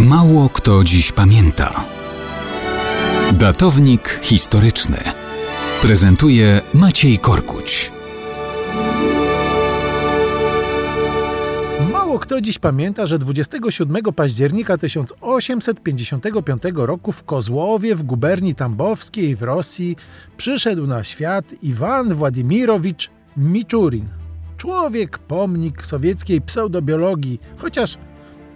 Mało kto dziś pamięta. Datownik historyczny prezentuje Maciej Korkuć. Mało kto dziś pamięta, że 27 października 1855 roku w Kozłowie w guberni Tambowskiej w Rosji przyszedł na świat Iwan Władimirowicz Miczurin. Człowiek, pomnik sowieckiej pseudobiologii, chociaż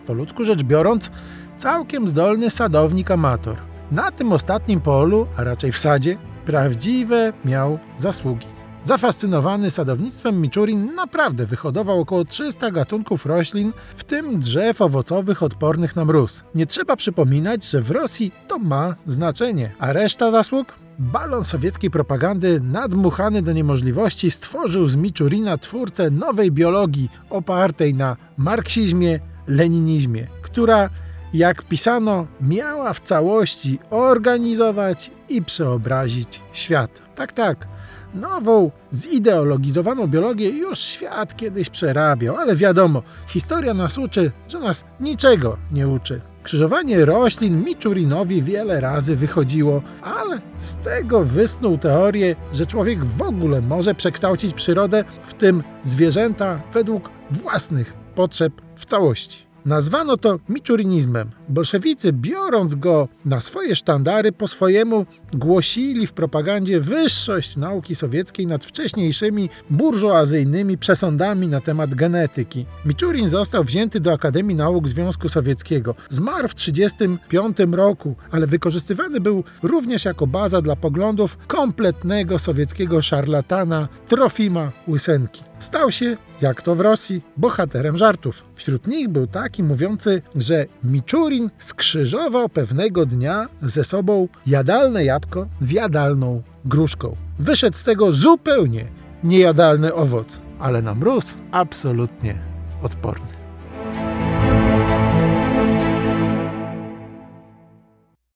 po ludzku rzecz biorąc, całkiem zdolny sadownik amator. Na tym ostatnim polu, a raczej w sadzie, prawdziwe miał zasługi. Zafascynowany sadownictwem Miczurin naprawdę wyhodował około 300 gatunków roślin, w tym drzew owocowych odpornych na mróz. Nie trzeba przypominać, że w Rosji to ma znaczenie, a reszta zasług? Balon sowieckiej propagandy, nadmuchany do niemożliwości, stworzył z Miczurina twórcę nowej biologii opartej na marksizmie, leninizmie, która, jak pisano, miała w całości organizować i przeobrazić świat. Tak, tak. Nową, zideologizowaną biologię już świat kiedyś przerabiał, ale wiadomo, historia nas uczy, że nas niczego nie uczy. Krzyżowanie roślin Miczurinowi wiele razy wychodziło, ale z tego wysnuł teorię, że człowiek w ogóle może przekształcić przyrodę, w tym zwierzęta, według własnych potrzeb w całości. Nazwano to miczurinizmem. Bolszewicy, biorąc go na swoje sztandary, po swojemu głosili w propagandzie wyższość nauki sowieckiej nad wcześniejszymi burżuazyjnymi przesądami na temat genetyki. Miczurin został wzięty do Akademii Nauk Związku Sowieckiego. Zmarł w 1935 roku, ale wykorzystywany był również jako baza dla poglądów kompletnego sowieckiego szarlatana Trofima Łysenki. Stał się, jak to w Rosji, bohaterem żartów. Wśród nich był taki mówiący, że Miczurin skrzyżował pewnego dnia ze sobą jadalne jabłko z jadalną gruszką. Wyszedł z tego zupełnie niejadalny owoc, ale na mróz absolutnie odporny.